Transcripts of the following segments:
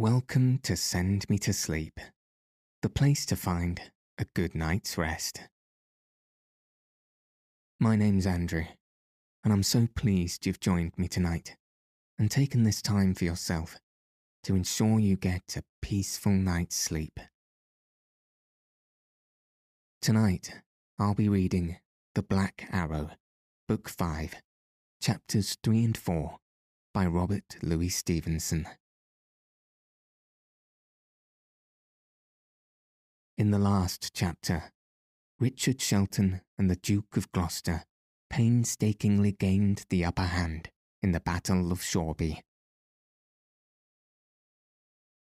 Welcome to Send Me to Sleep, the place to find a good night's rest. My name's Andrew, and I'm so pleased you've joined me tonight and taken this time for yourself to ensure you get a peaceful night's sleep. Tonight, I'll be reading The Black Arrow, Book 5, Chapters 3 and 4 by Robert Louis Stevenson. In the last chapter, Richard Shelton and the Duke of Gloucester painstakingly gained the upper hand in the Battle of Shoreby.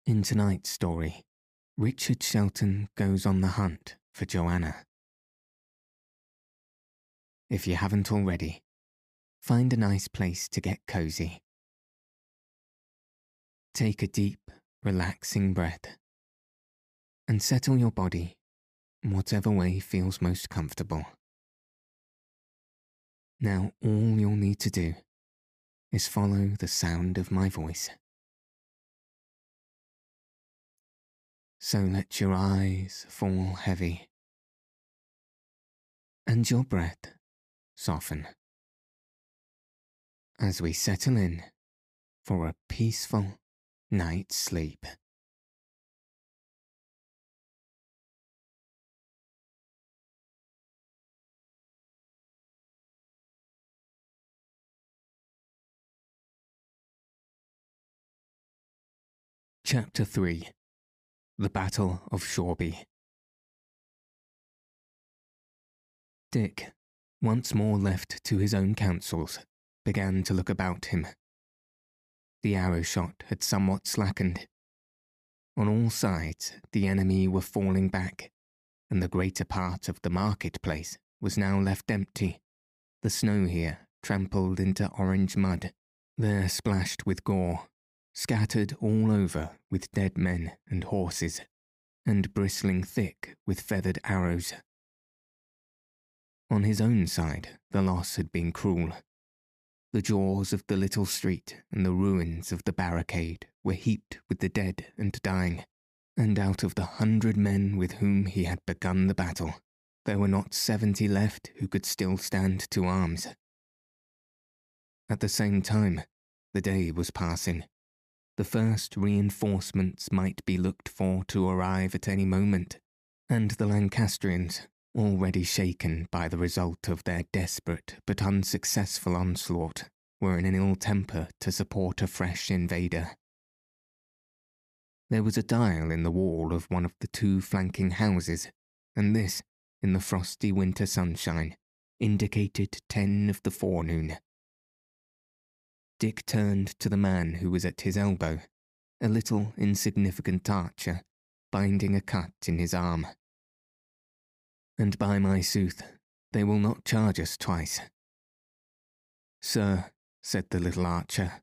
In tonight's story, Richard Shelton goes on the hunt for Joanna. If you haven't already, find a nice place to get cozy. Take a deep, relaxing breath and settle your body whatever way feels most comfortable. Now, all you'll need to do is follow the sound of my voice. So let your eyes fall heavy and your breath soften as we settle in for a peaceful night's sleep. Chapter 3 The Battle of Shoreby. Dick, once more left to his own counsels, began to look about him. The arrow shot had somewhat slackened. On all sides, the enemy were falling back, and the greater part of the marketplace was now left empty. The snow here trampled into orange mud, there splashed with gore scattered all over with dead men and horses, and bristling thick with feathered arrows. On his own side, the loss had been cruel. The jaws of the little street and the ruins of the barricade were heaped with the dead and dying, and out of the hundred men with whom he had begun the battle, there were not seventy left who could still stand to arms. At the same time, the day was passing, the first reinforcements might be looked for to arrive at any moment, and the Lancastrians, already shaken by the result of their desperate but unsuccessful onslaught, were in an ill temper to support a fresh invader. There was a dial in the wall of one of the two flanking houses, and this, in the frosty winter sunshine, indicated ten of the forenoon. Dick turned to the man who was at his elbow, a little insignificant archer, binding a cut in his arm. And by my sooth, they will not charge us twice. Sir, said the little archer,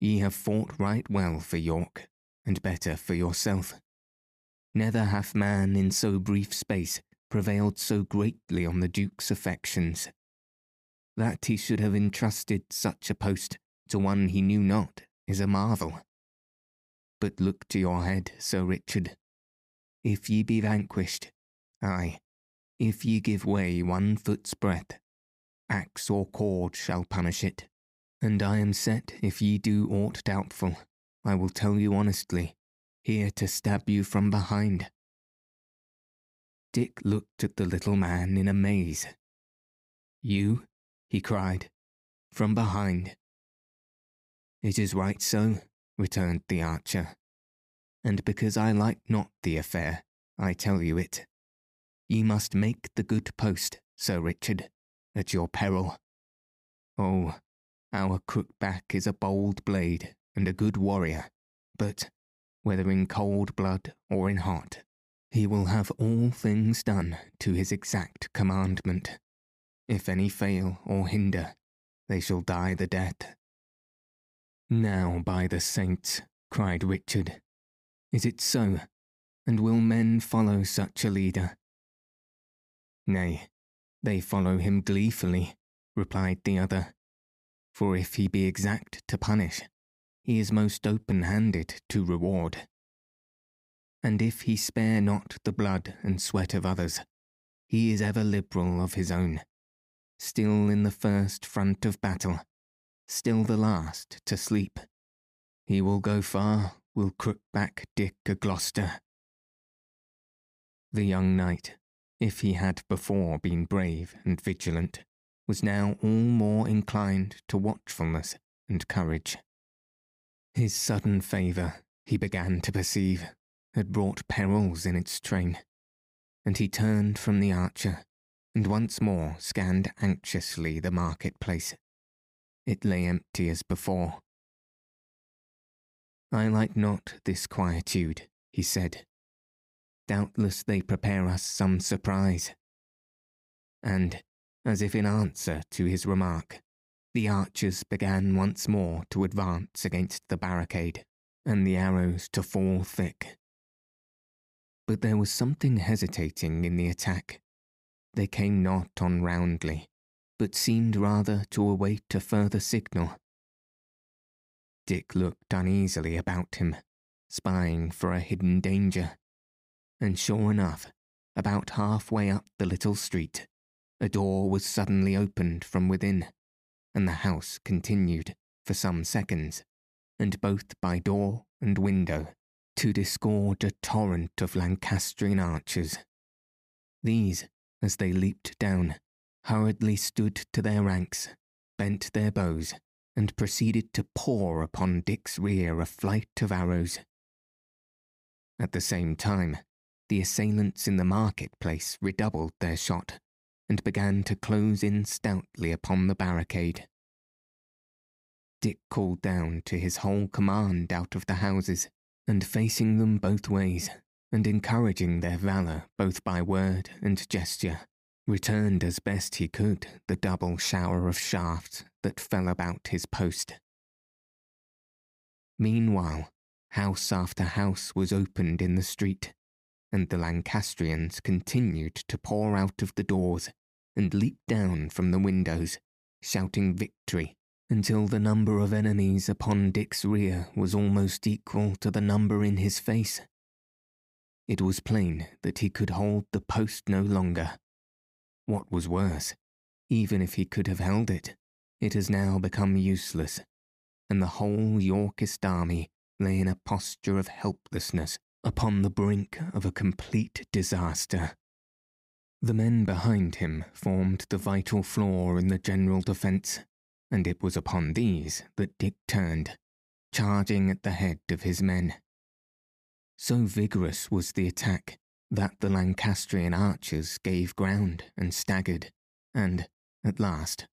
ye have fought right well for York, and better for yourself. Neither hath man in so brief space prevailed so greatly on the Duke's affections that he should have entrusted such a post to one he knew not is a marvel. But look to your head, Sir Richard. If ye be vanquished, ay, if ye give way one foot's breadth, axe or cord shall punish it. And I am set if ye do aught doubtful, I will tell you honestly, here to stab you from behind. Dick looked at the little man in amaze. You? He cried. From behind. It is right so, returned the archer. And because I like not the affair, I tell you it. Ye must make the good post, Sir Richard, at your peril. Oh, our crookback is a bold blade and a good warrior, but, whether in cold blood or in hot, he will have all things done to his exact commandment. If any fail or hinder, they shall die the death. Now, by the saints, cried Richard, is it so? And will men follow such a leader? Nay, they follow him gleefully, replied the other. For if he be exact to punish, he is most open handed to reward. And if he spare not the blood and sweat of others, he is ever liberal of his own, still in the first front of battle, still the last to sleep. He will go far, will crook back Dick o' Gloucester. The young knight, if he had before been brave and vigilant, was now all more inclined to watchfulness and courage. His sudden favour, he began to perceive, had brought perils in its train, and he turned from the archer and once more scanned anxiously the market-place. It lay empty as before. I like not this quietude, he said. Doubtless they prepare us some surprise. And, as if in answer to his remark, the archers began once more to advance against the barricade, and the arrows to fall thick. But there was something hesitating in the attack. They came not on roundly, but seemed rather to await a further signal. Dick looked uneasily about him, spying for a hidden danger. And sure enough, about halfway up the little street, a door was suddenly opened from within, and the house continued, for some seconds, and both by door and window, to disgorge a torrent of Lancastrian archers. These, as they leaped down, hurriedly stood to their ranks, bent their bows, and proceeded to pour upon Dick's rear a flight of arrows. At the same time, the assailants in the market-place redoubled their shot, and began to close in stoutly upon the barricade. Dick called down to his whole command out of the houses, and facing them both ways, and encouraging their valour both by word and gesture, returned as best he could the double shower of shafts that fell about his post. Meanwhile, house after house was opened in the street, and the Lancastrians continued to pour out of the doors and leap down from the windows, shouting victory, until the number of enemies upon Dick's rear was almost equal to the number in his face. It was plain that he could hold the post no longer. What was worse, even if he could have held it, it has now become useless, and the whole Yorkist army lay in a posture of helplessness upon the brink of a complete disaster. The men behind him formed the vital flaw in the general defence, and it was upon these that Dick turned, charging at the head of his men. So vigorous was the attack that the Lancastrian archers gave ground and staggered, and, at last,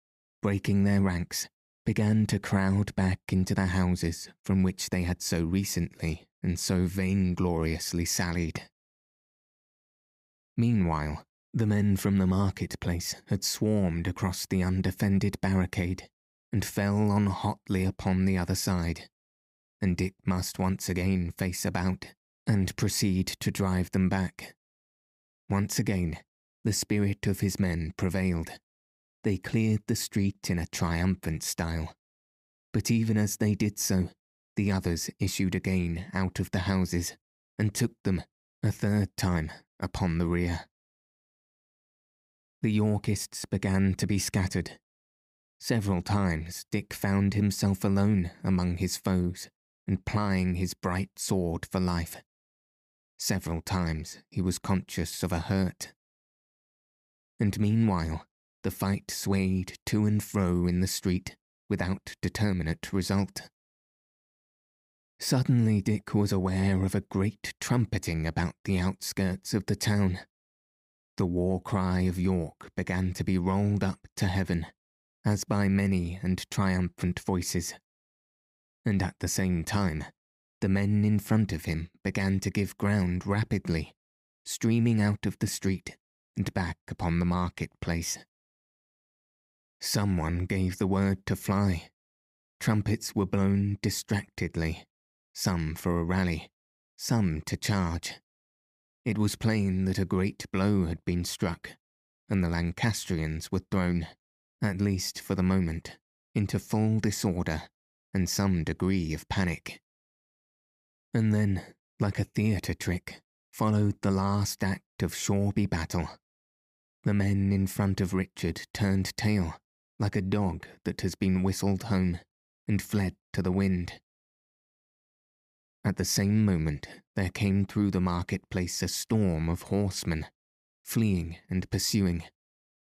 breaking their ranks, began to crowd back into the houses from which they had so recently and so vaingloriously sallied. Meanwhile, the men from the market-place had swarmed across the undefended barricade and fell on hotly upon the other side, and Dick must once again face about and proceed to drive them back. Once again, the spirit of his men prevailed. They cleared the street in a triumphant style. But even as they did so, the others issued again out of the houses and took them, a third time, upon the rear. The Yorkists began to be scattered. Several times Dick found himself alone among his foes and plying his bright sword for life. Several times he was conscious of a hurt. And meanwhile, the fight swayed to and fro in the street without determinate result. Suddenly Dick was aware of a great trumpeting about the outskirts of the town. The war cry of York began to be rolled up to heaven, as by many and triumphant voices. And at the same time, the men in front of him began to give ground rapidly, streaming out of the street and back upon the market-place. Someone gave the word to fly. Trumpets were blown distractedly, some for a rally, some to charge. It was plain that a great blow had been struck, and the Lancastrians were thrown, at least for the moment, into full disorder and some degree of panic. And then, like a theatre trick, followed the last act of Shoreby battle. The men in front of Richard turned tail, like a dog that has been whistled home, and fled to the wind. At the same moment, there came through the market-place a storm of horsemen, fleeing and pursuing,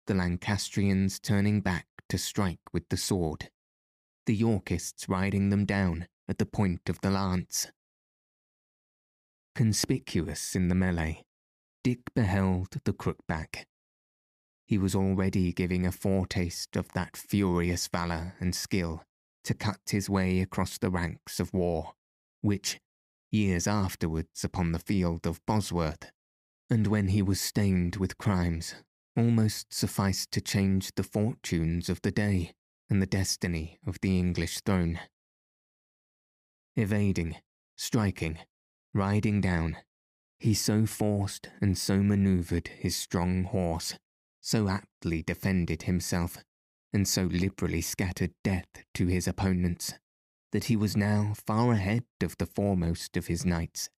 the Lancastrians turning back to strike with the sword, the Yorkists riding them down at the point of the lance. Conspicuous in the melee, Dick beheld the crookback. He was already giving a foretaste of that furious valour and skill to cut his way across the ranks of war which, years afterwards upon the field of Bosworth, and when he was stained with crimes, almost sufficed to change the fortunes of the day and the destiny of the English throne. Evading, striking, riding down, he so forced and so manoeuvred his strong horse, so aptly defended himself, and so liberally scattered death to his opponents, that he was now far ahead of the foremost of his knights,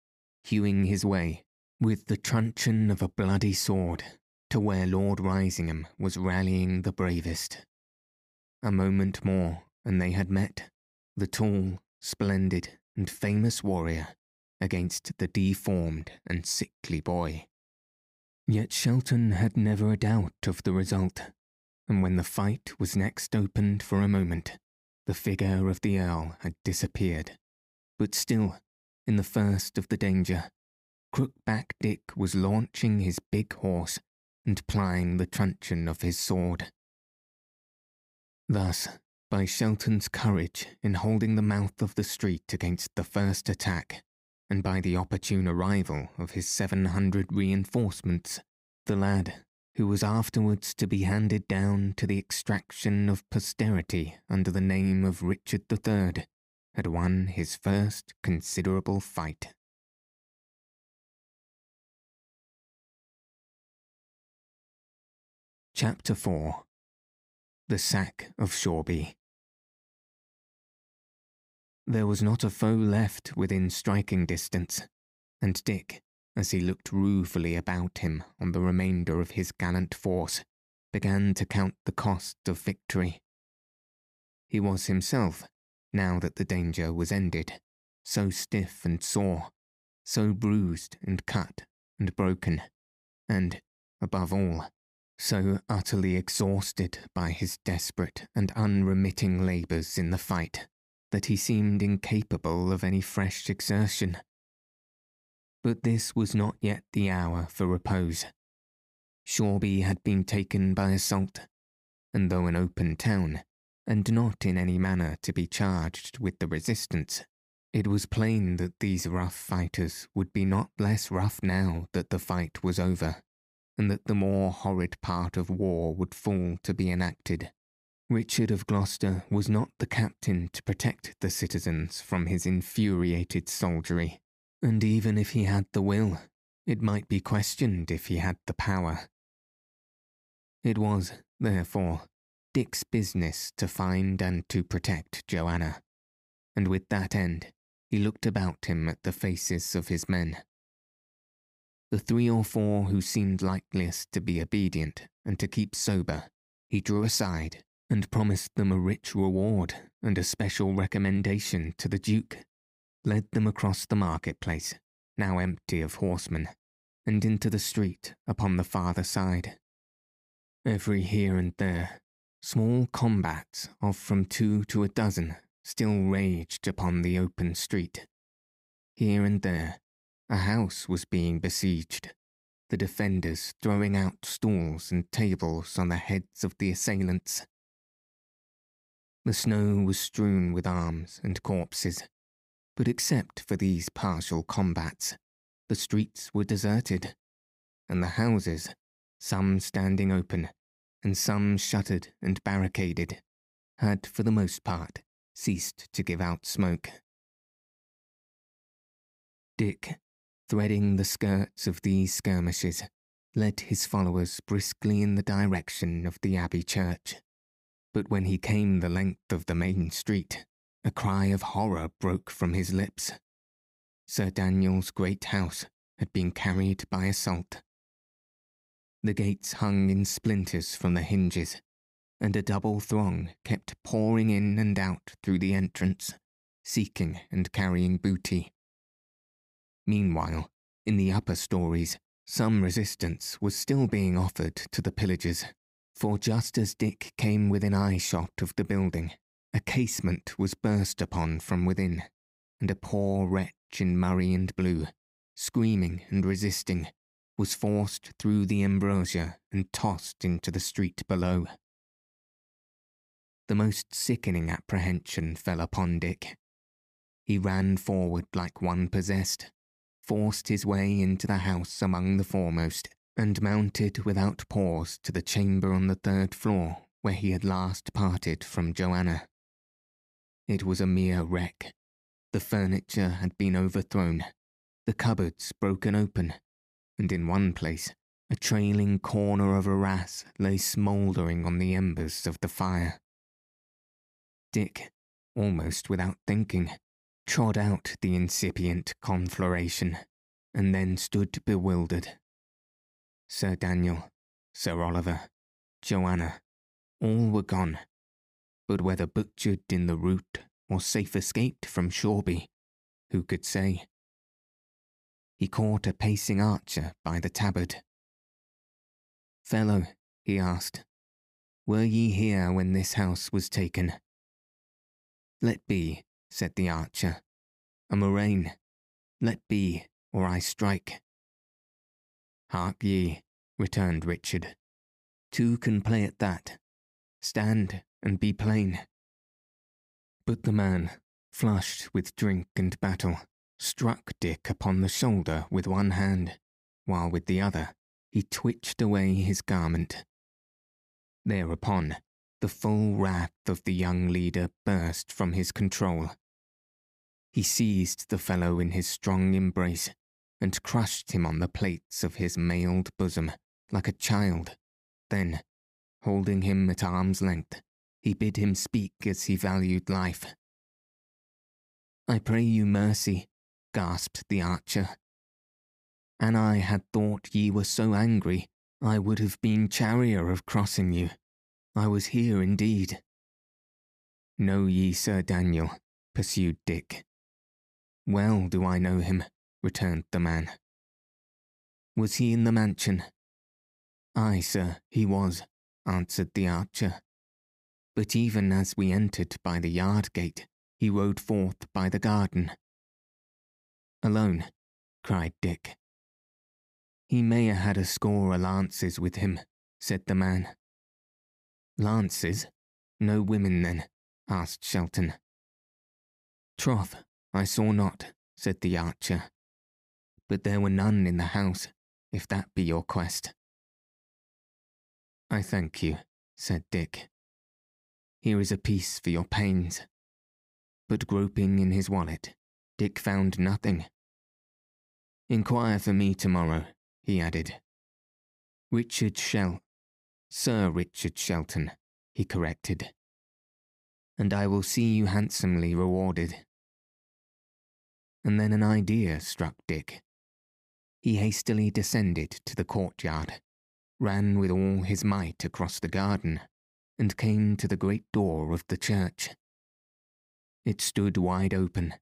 hewing his way, with the truncheon of a bloody sword, to where Lord Risingham was rallying the bravest. A moment more, and they had met, the tall, splendid, and famous warrior against the deformed and sickly boy. Yet Shelton had never a doubt of the result, and when the fight was next opened for a moment, the figure of the Earl had disappeared, but still, in the first of the danger, Crookback Dick was launching his big horse and plying the truncheon of his sword. Thus, by Shelton's courage in holding the mouth of the street against the first attack, and by the opportune arrival of his seven hundred reinforcements, the lad who was afterwards to be handed down to the extraction of posterity under the name of Richard III, had won his first considerable fight. Chapter 4 The Sack of Shoreby There was not a foe left within striking distance, and Dick, as he looked ruefully about him on the remainder of his gallant force, began to count the cost of victory. He was himself, now that the danger was ended, so stiff and sore, so bruised and cut and broken, and, above all, so utterly exhausted by his desperate and unremitting labours in the fight that he seemed incapable of any fresh exertion. But this was not yet the hour for repose. Shoreby had been taken by assault, and though an open town, and not in any manner to be charged with the resistance, it was plain that these rough fighters would be not less rough now that the fight was over, and that the more horrid part of war would fall to be enacted. Richard of Gloucester was not the captain to protect the citizens from his infuriated soldiery, and even if he had the will, it might be questioned if he had the power. It was, therefore, Dick's business to find and to protect Joanna, and with that end, he looked about him at the faces of his men. The three or four who seemed likeliest to be obedient and to keep sober, he drew aside and promised them a rich reward and a special recommendation to the Duke led them across the marketplace, now empty of horsemen, and into the street upon the farther side. Every here and there, small combats of from two to a dozen still raged upon the open street. Here and there, a house was being besieged, the defenders throwing out stools and tables on the heads of the assailants. The snow was strewn with arms and corpses, but except for these partial combats, the streets were deserted, and the houses, some standing open, and some shuttered and barricaded, had for the most part ceased to give out smoke. Dick, threading the skirts of these skirmishes, led his followers briskly in the direction of the Abbey Church. But when he came the length of the main street, a cry of horror broke from his lips. Sir Daniel's great house had been carried by assault. The gates hung in splinters from the hinges, and a double throng kept pouring in and out through the entrance, seeking and carrying booty. Meanwhile, in the upper stories, some resistance was still being offered to the pillagers, for just as Dick came within eyeshot of the building, a casement was burst upon from within, and a poor wretch in murrey and blue, screaming and resisting, was forced through the embrasure and tossed into the street below. The most sickening apprehension fell upon Dick. He ran forward like one possessed, forced his way into the house among the foremost, and mounted without pause to the chamber on the third floor where he had last parted from Joanna. It was a mere wreck. The furniture had been overthrown, the cupboards broken open, and in one place, a trailing corner of a arras lay smouldering on the embers of the fire. Dick, almost without thinking, trod out the incipient conflagration, and then stood bewildered. Sir Daniel, Sir Oliver, Joanna, all were gone, but whether butchered in the route or safe escaped from Shoreby, who could say? He caught a pacing archer by the tabard. Fellow, he asked, were ye here when this house was taken? Let be, said the archer. A murrain. Let be, or I strike. Hark ye, returned Richard. Two can play at that. Stand and be plain. But the man, flushed with drink and battle, struck Dick upon the shoulder with one hand, while with the other he twitched away his garment. Thereupon, the full wrath of the young leader burst from his control. He seized the fellow in his strong embrace and crushed him on the plates of his mailed bosom like a child. Then, holding him at arm's length, he bid him speak as he valued life. I pray you mercy, gasped the archer. An I had thought ye were so angry, I would have been charier of crossing you. I was here indeed. Know ye Sir Daniel, pursued Dick. Well do I know him, returned the man. Was he in the mansion? Ay, sir, he was, answered the archer. But even as we entered by the yard gate, he rode forth by the garden. Alone, cried Dick. He may have had a score of lances with him, said the man. Lances? No women, then? asked Shelton. Troth, I saw not, said the archer. But there were none in the house, if that be your quest. I thank you, said Dick. Here is a piece for your pains. But groping in his wallet, Dick found nothing. Inquire for me tomorrow, he added. Richard Shell, Sir Richard Shelton, he corrected. And I will see you handsomely rewarded. And then an idea struck Dick. He hastily descended to the courtyard, ran with all his might across the garden, and came to the great door of the church. It stood wide open.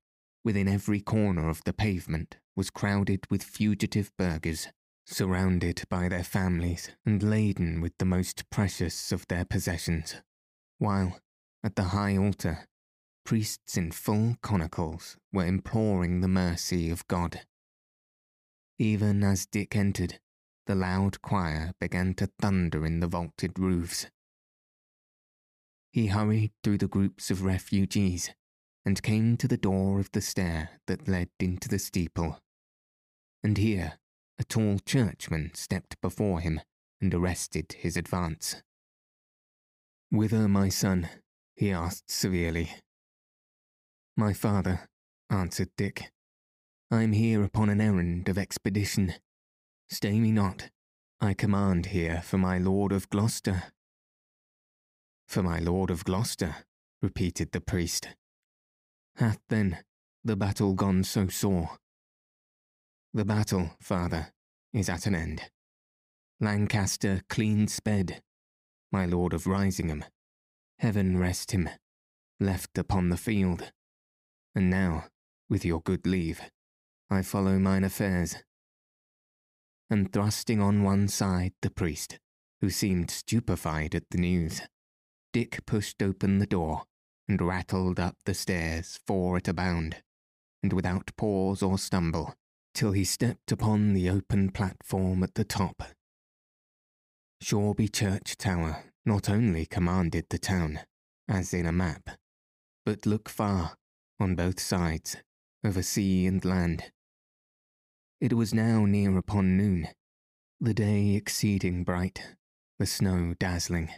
Within every corner of the pavement was crowded with fugitive burghers, surrounded by their families and laden with the most precious of their possessions, while, at the high altar, priests in full canonicals were imploring the mercy of God. Even as Dick entered, the loud choir began to thunder in the vaulted roofs, he hurried through the groups of refugees and came to the door of the stair that led into the steeple. And here a tall churchman stepped before him and arrested his advance. Whither, my son? he asked severely. My father, answered Dick. I am here upon an errand of expedition. Stay me not. I command here for my Lord of Gloucester. For my Lord of Gloucester, repeated the priest. Hath then the battle gone so sore? The battle, father, is at an end. Lancaster clean sped, my Lord of Risingham, heaven rest him, left upon the field. And now, with your good leave, I follow mine affairs. And thrusting on one side the priest, who seemed stupefied at the news, Dick pushed open the door and rattled up the stairs four at a bound, and without pause or stumble, till he stepped upon the open platform at the top. Shoreby Church Tower not only commanded the town, as in a map, but looked far, on both sides, over sea and land. It was now near upon noon, the day exceeding bright, the snow dazzling,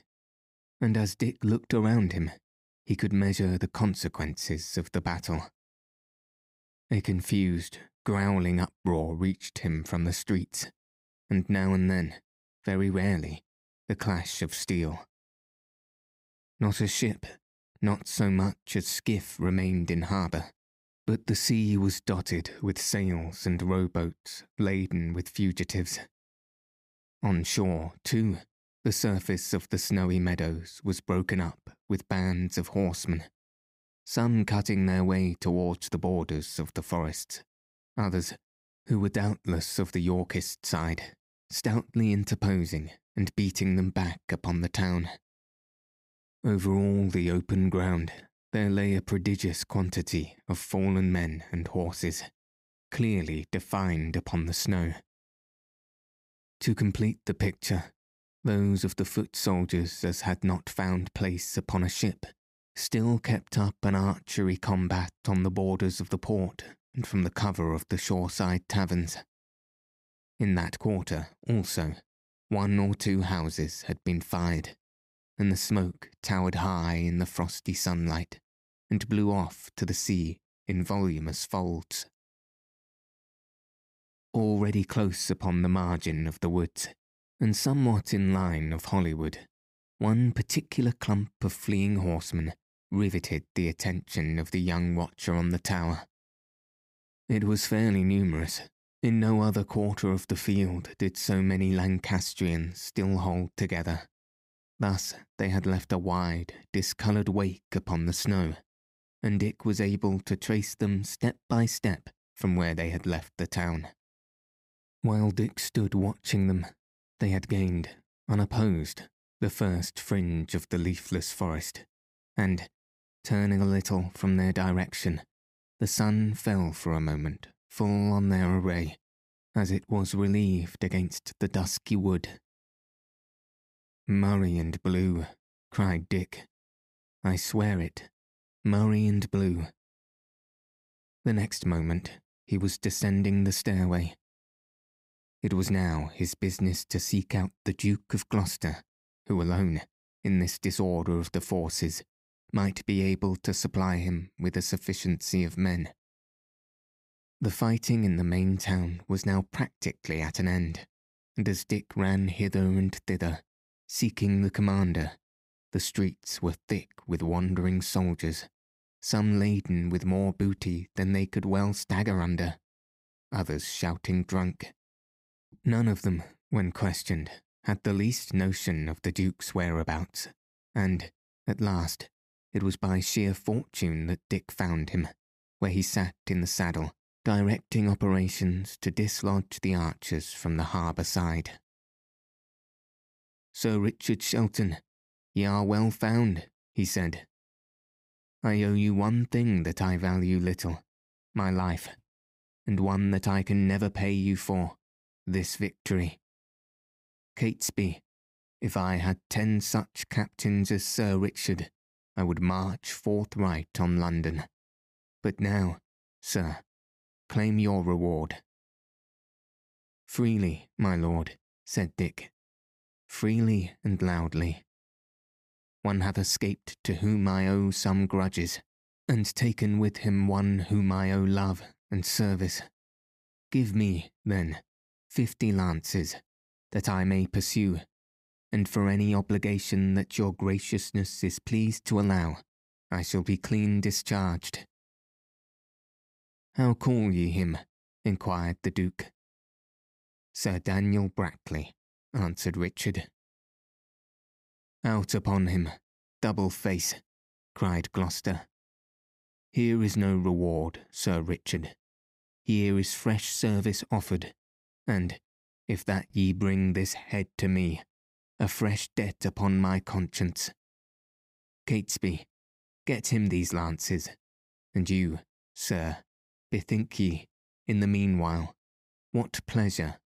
and as Dick looked around him, he could measure the consequences of the battle. A confused, growling uproar reached him from the streets, and now and then, very rarely, the clash of steel. Not a ship, not so much as skiff remained in harbour, but the sea was dotted with sails and rowboats laden with fugitives. On shore, too, the surface of the snowy meadows was broken up with bands of horsemen, some cutting their way towards the borders of the forests, others, who were doubtless of the Yorkist side, stoutly interposing and beating them back upon the town. Over all the open ground there lay a prodigious quantity of fallen men and horses, clearly defined upon the snow. To complete the picture, those of the foot soldiers as had not found place upon a ship still kept up an archery combat on the borders of the port and from the cover of the shoreside taverns. In that quarter, also, one or two houses had been fired, and the smoke towered high in the frosty sunlight and blew off to the sea in voluminous folds. Already close upon the margin of the woods, and somewhat in line of Holywood, one particular clump of fleeing horsemen riveted the attention of the young watcher on the tower. It was fairly numerous. In no other quarter of the field did so many Lancastrians still hold together. Thus they had left a wide, discoloured wake upon the snow, and Dick was able to trace them step by step from where they had left the town. While Dick stood watching them, they had gained, unopposed, the first fringe of the leafless forest, and, turning a little from their direction, the sun fell for a moment full on their array, as it was relieved against the dusky wood. Murrey and blue, cried Dick. I swear it, murrey and blue. The next moment, he was descending the stairway, it was now his business to seek out the Duke of Gloucester, who alone, in this disorder of the forces, might be able to supply him with a sufficiency of men. The fighting in the main town was now practically at an end, and as Dick ran hither and thither, seeking the commander, the streets were thick with wandering soldiers, some laden with more booty than they could well stagger under, others shouting drunk, None of them, when questioned, had the least notion of the Duke's whereabouts, and, at last, it was by sheer fortune that Dick found him, where he sat in the saddle, directing operations to dislodge the archers from the harbour side. Sir Richard Shelton, ye are well found, he said. I owe you one thing that I value little, my life, and one that I can never pay you for this victory. Catesby, if I had ten such captains as Sir Richard, I would march forthright on London. But now, sir, claim your reward. Freely, my lord, said Dick. Freely and loudly. One hath escaped to whom I owe some grudges, and taken with him one whom I owe love and service. Give me, then, fifty lances, that I may pursue, and for any obligation that your graciousness is pleased to allow, I shall be clean discharged. How call ye him? inquired the Duke. Sir Daniel Brackley, answered Richard. Out upon him, double face, cried Gloucester. Here is no reward, Sir Richard. Here is fresh service offered, and, if that ye bring this head to me, a fresh debt upon my conscience. Catesby, get him these lances, and you, sir, bethink ye, in the meanwhile, what pleasure,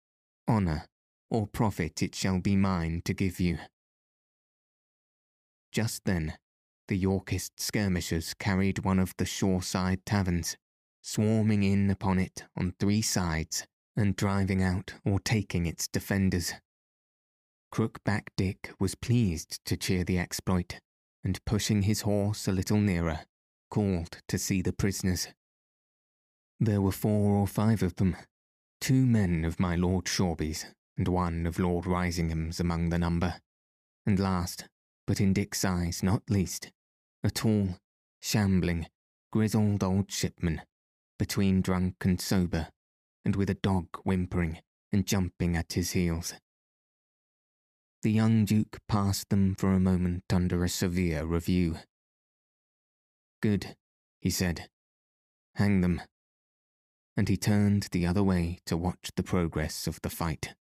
honour, or profit it shall be mine to give you. Just then, the Yorkist skirmishers carried one of the shoreside taverns, swarming in upon it on three sides and driving out or taking its defenders. Crookback Dick was pleased to cheer the exploit, and pushing his horse a little nearer, called to see the prisoners. There were four or five of them, two men of my Lord Shoreby's and one of Lord Risingham's among the number, and last, but in Dick's eyes not least, a tall, shambling, grizzled old shipman, between drunk and sober, and with a dog whimpering and jumping at his heels. The young Duke passed them for a moment under a severe review. Good, he said. Hang them. And he turned the other way to watch the progress of the fight.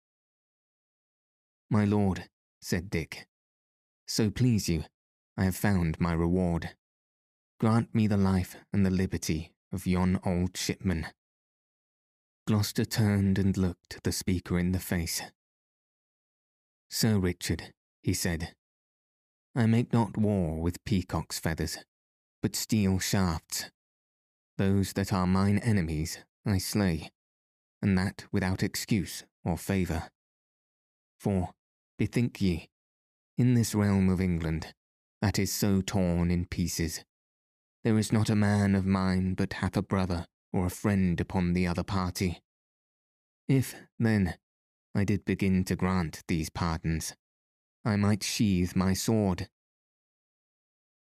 My lord, said Dick, so please you, I have found my reward. Grant me the life and the liberty of yon old shipman. Gloucester turned and looked the speaker in the face. Sir Richard, he said, I make not war with peacock's feathers, but steel shafts. Those that are mine enemies I slay, and that without excuse or favour. For, bethink ye, in this realm of England, that is so torn in pieces, there is not a man of mine but hath a brother or a friend upon the other party. If, then, I did begin to grant these pardons, I might sheathe my sword.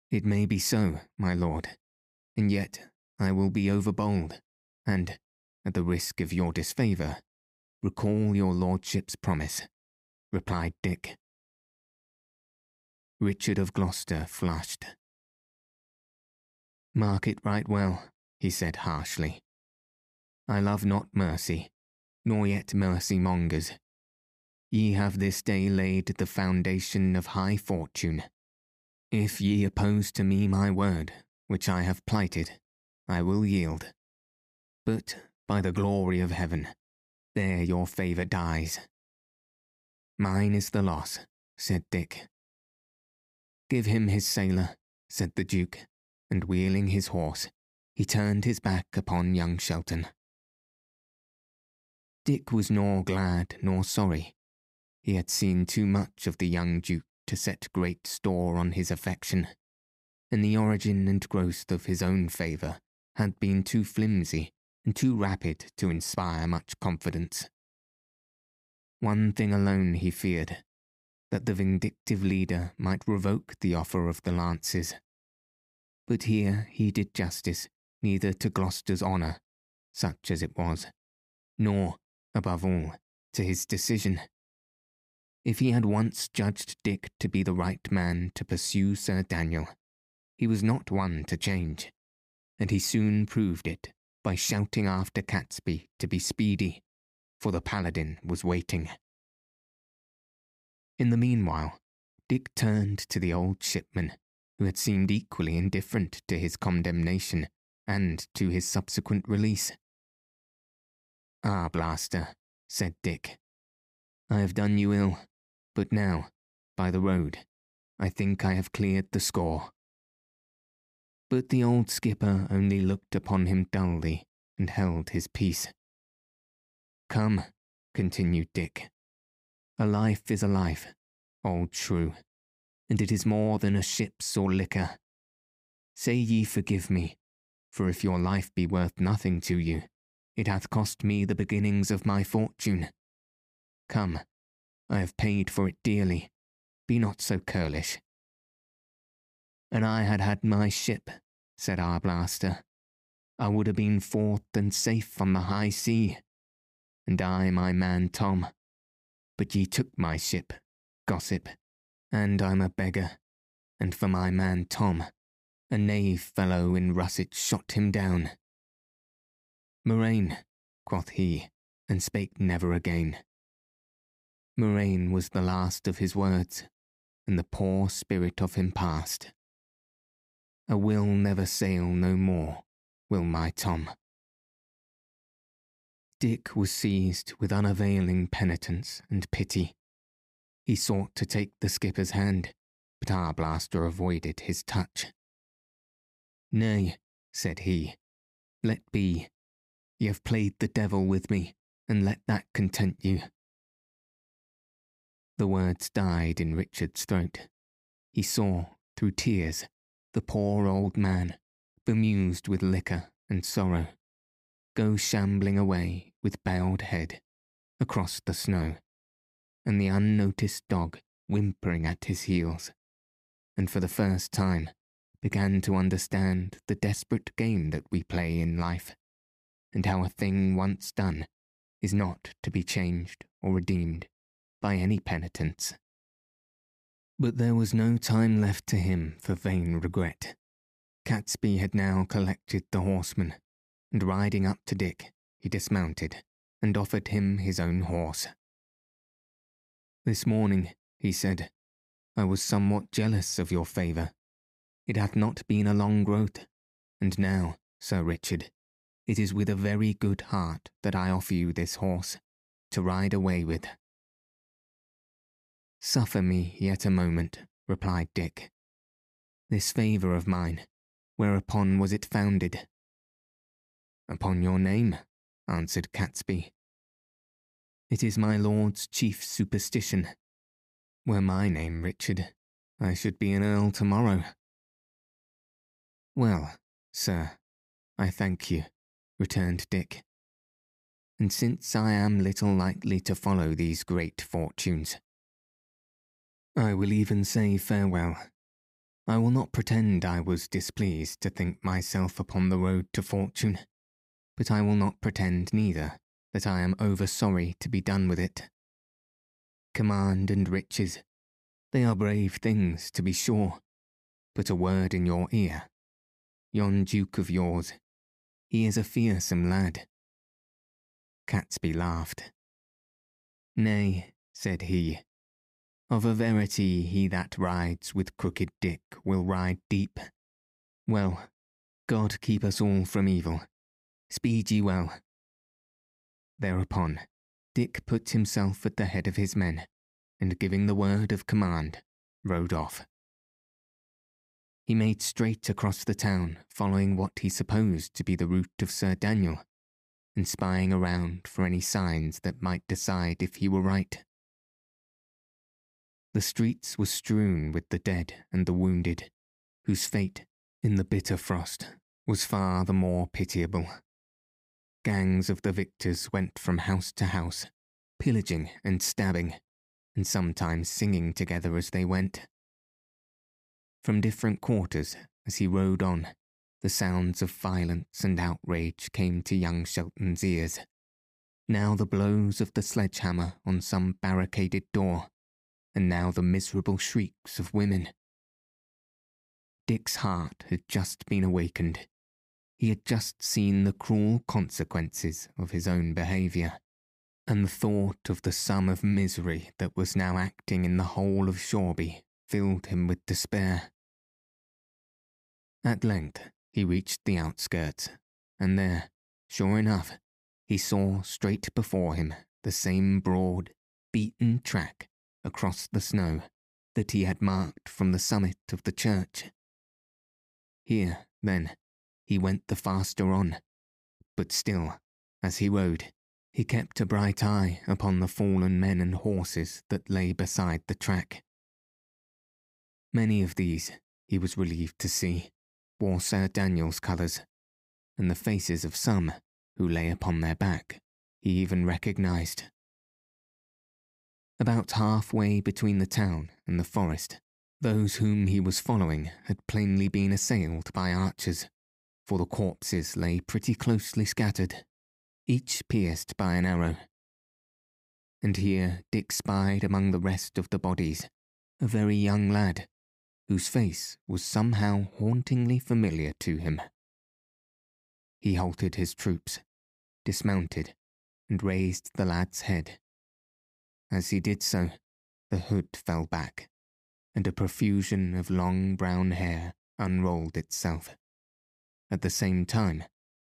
It may be so, my lord, and yet I will be overbold, and, at the risk of your disfavour, recall your lordship's promise, replied Dick. Richard of Gloucester flushed. Mark it right well, he said harshly. I love not mercy, nor yet mercy mongers. Ye have this day laid the foundation of high fortune. If ye oppose to me my word, which I have plighted, I will yield. But, by the glory of heaven, there your favour dies. Mine is the loss, said Dick. Give him his sailor, said the Duke, and wheeling his horse, he turned his back upon young Shelton. Dick was nor glad nor sorry. He had seen too much of the young Duke to set great store on his affection, and the origin and growth of his own favour had been too flimsy and too rapid to inspire much confidence. One thing alone he feared that the vindictive leader might revoke the offer of the lances. But here he did justice neither to Gloucester's honour, such as it was, nor, above all, to his decision. If he had once judged Dick to be the right man to pursue Sir Daniel, he was not one to change, and he soon proved it by shouting after Catesby to be speedy, for the paladin was waiting. In the meanwhile, Dick turned to the old shipman, who had seemed equally indifferent to his condemnation and to his subsequent release. Ah, Blaster, said Dick, I have done you ill, but now, by the road, I think I have cleared the score. But the old skipper only looked upon him dully and held his peace. Come, continued Dick. A life is a life, old shrew, and it is more than a ship's or liquor. Say ye forgive me, for if your life be worth nothing to you, it hath cost me the beginnings of my fortune. Come, I have paid for it dearly. Be not so curlish. And I had had my ship, said Arblaster. I would have been forth and safe on the high sea. And I my man Tom. But ye took my ship, gossip, and I'm a beggar. And for my man Tom, a knave fellow in russet shot him down. Moraine, quoth he, and spake never again. Moraine was the last of his words, and the poor spirit of him passed. I will never sail no more, will my Tom. Dick was seized with unavailing penitence and pity. He sought to take the skipper's hand, but Arblaster avoided his touch. Nay, said he, let be. Ye have played the devil with me, and let that content you. The words died in Richard's throat. He saw, through tears, the poor old man, bemused with liquor and sorrow, go shambling away with bowed head across the snow, and the unnoticed dog whimpering at his heels, and for the first time began to understand the desperate game that we play in life, and how a thing once done is not to be changed or redeemed by any penitence. But there was no time left to him for vain regret. Catesby had now collected the horsemen, and riding up to Dick, he dismounted and offered him his own horse. This morning, he said, I was somewhat jealous of your favour. It hath not been a long growth, and now, Sir Richard, it is with a very good heart that I offer you this horse, to ride away with. Suffer me yet a moment, replied Dick. This favour of mine, whereupon was it founded? Upon your name, answered Catesby. It is my lord's chief superstition. Were my name Richard, I should be an earl tomorrow. Well, sir, I thank you, returned Dick. And since I am little likely to follow these great fortunes, I will even say farewell. I will not pretend I was displeased to think myself upon the road to fortune, but I will not pretend neither that I am over sorry to be done with it. Command and riches, they are brave things, to be sure, but a word in your ear. Yon Duke of yours, he is a fearsome lad. Catesby laughed. Nay, said he, of a verity, he that rides with crooked Dick will ride deep. Well, God keep us all from evil. Speed ye well. Thereupon, Dick put himself at the head of his men, and giving the word of command, rode off. He made straight across the town, following what he supposed to be the route of Sir Daniel, and spying around for any signs that might decide if he were right. The streets were strewn with the dead and the wounded, whose fate, in the bitter frost, was far the more pitiable. Gangs of the victors went from house to house, pillaging and stabbing, and sometimes singing together as they went. From different quarters, as he rode on, the sounds of violence and outrage came to young Shelton's ears. Now the blows of the sledgehammer on some barricaded door, and now the miserable shrieks of women. Dick's heart had just been awakened. He had just seen the cruel consequences of his own behaviour, and the thought of the sum of misery that was now acting in the whole of Shoreby filled him with despair. At length he reached the outskirts, and there, sure enough, he saw straight before him the same broad, beaten track across the snow that he had marked from the summit of the church. Here, then he went the faster on. But still, as he rode, he kept a bright eye upon the fallen men and horses that lay beside the track. Many of these, he was relieved to see, wore Sir Daniel's colours, and the faces of some, who lay upon their back, he even recognised. About halfway between the town and the forest, those whom he was following had plainly been assailed by archers, for the corpses lay pretty closely scattered, each pierced by an arrow. And here Dick spied among the rest of the bodies a very young lad, whose face was somehow hauntingly familiar to him. He halted his troops, dismounted, and raised the lad's head. As he did so, the hood fell back, and a profusion of long brown hair unrolled itself. At the same time,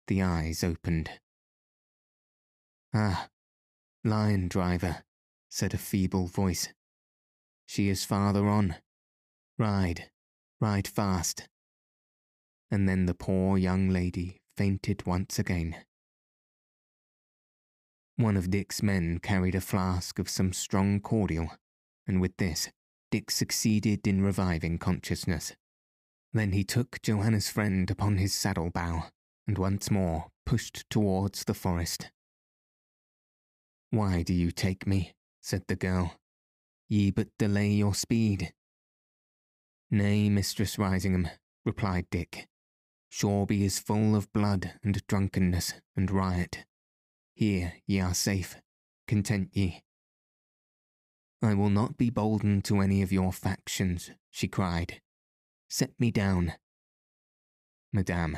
the eyes opened. Ah, lion driver, said a feeble voice. She is farther on. Ride, ride fast. And then the poor young lady fainted once again. One of Dick's men carried a flask of some strong cordial, and with this, Dick succeeded in reviving consciousness. Then he took Joanna's friend upon his saddle bow, and once more pushed towards the forest. Why do you take me? said the girl. Ye but delay your speed. Nay, Mistress Risingham, replied Dick. Shoreby is full of blood and drunkenness and riot. Here ye are safe. Content ye. I will not be bolden to any of your factions, she cried. Set me down. Madame,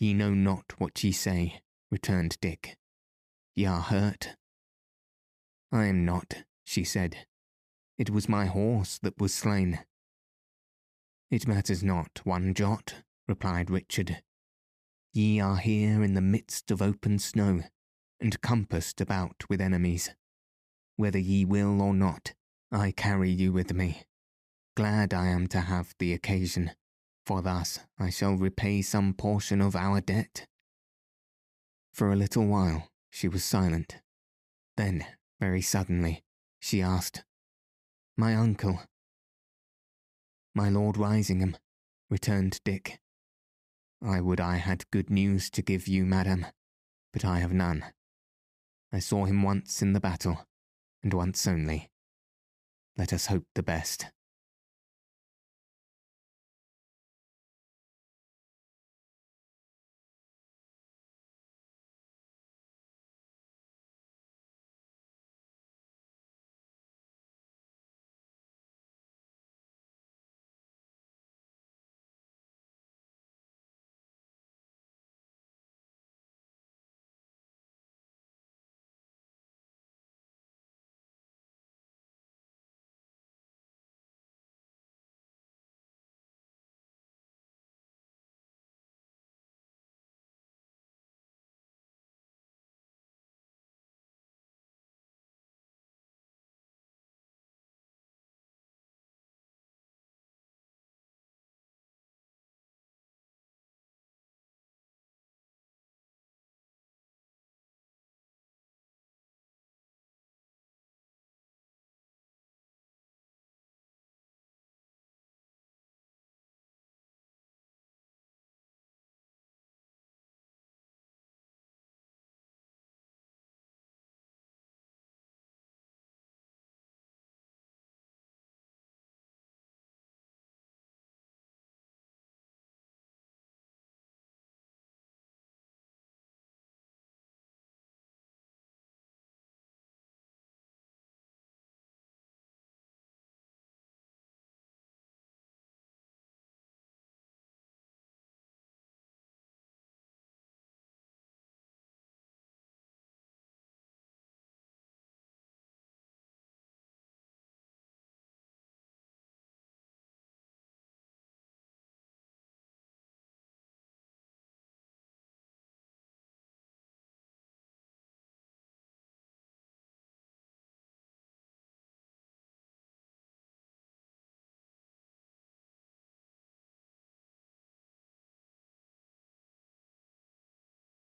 ye know not what ye say, returned Dick. Ye are hurt. I am not, she said. It was my horse that was slain. It matters not one jot, replied Richard. Ye are here in the midst of open snow, and compassed about with enemies. Whether ye will or not, I carry you with me. Glad I am to have the occasion, for thus I shall repay some portion of our debt. For a little while she was silent. Then, very suddenly, she asked, My uncle. My Lord Risingham, returned Dick. I would I had good news to give you, madam, but I have none. I saw him once in the battle, and once only. Let us hope the best.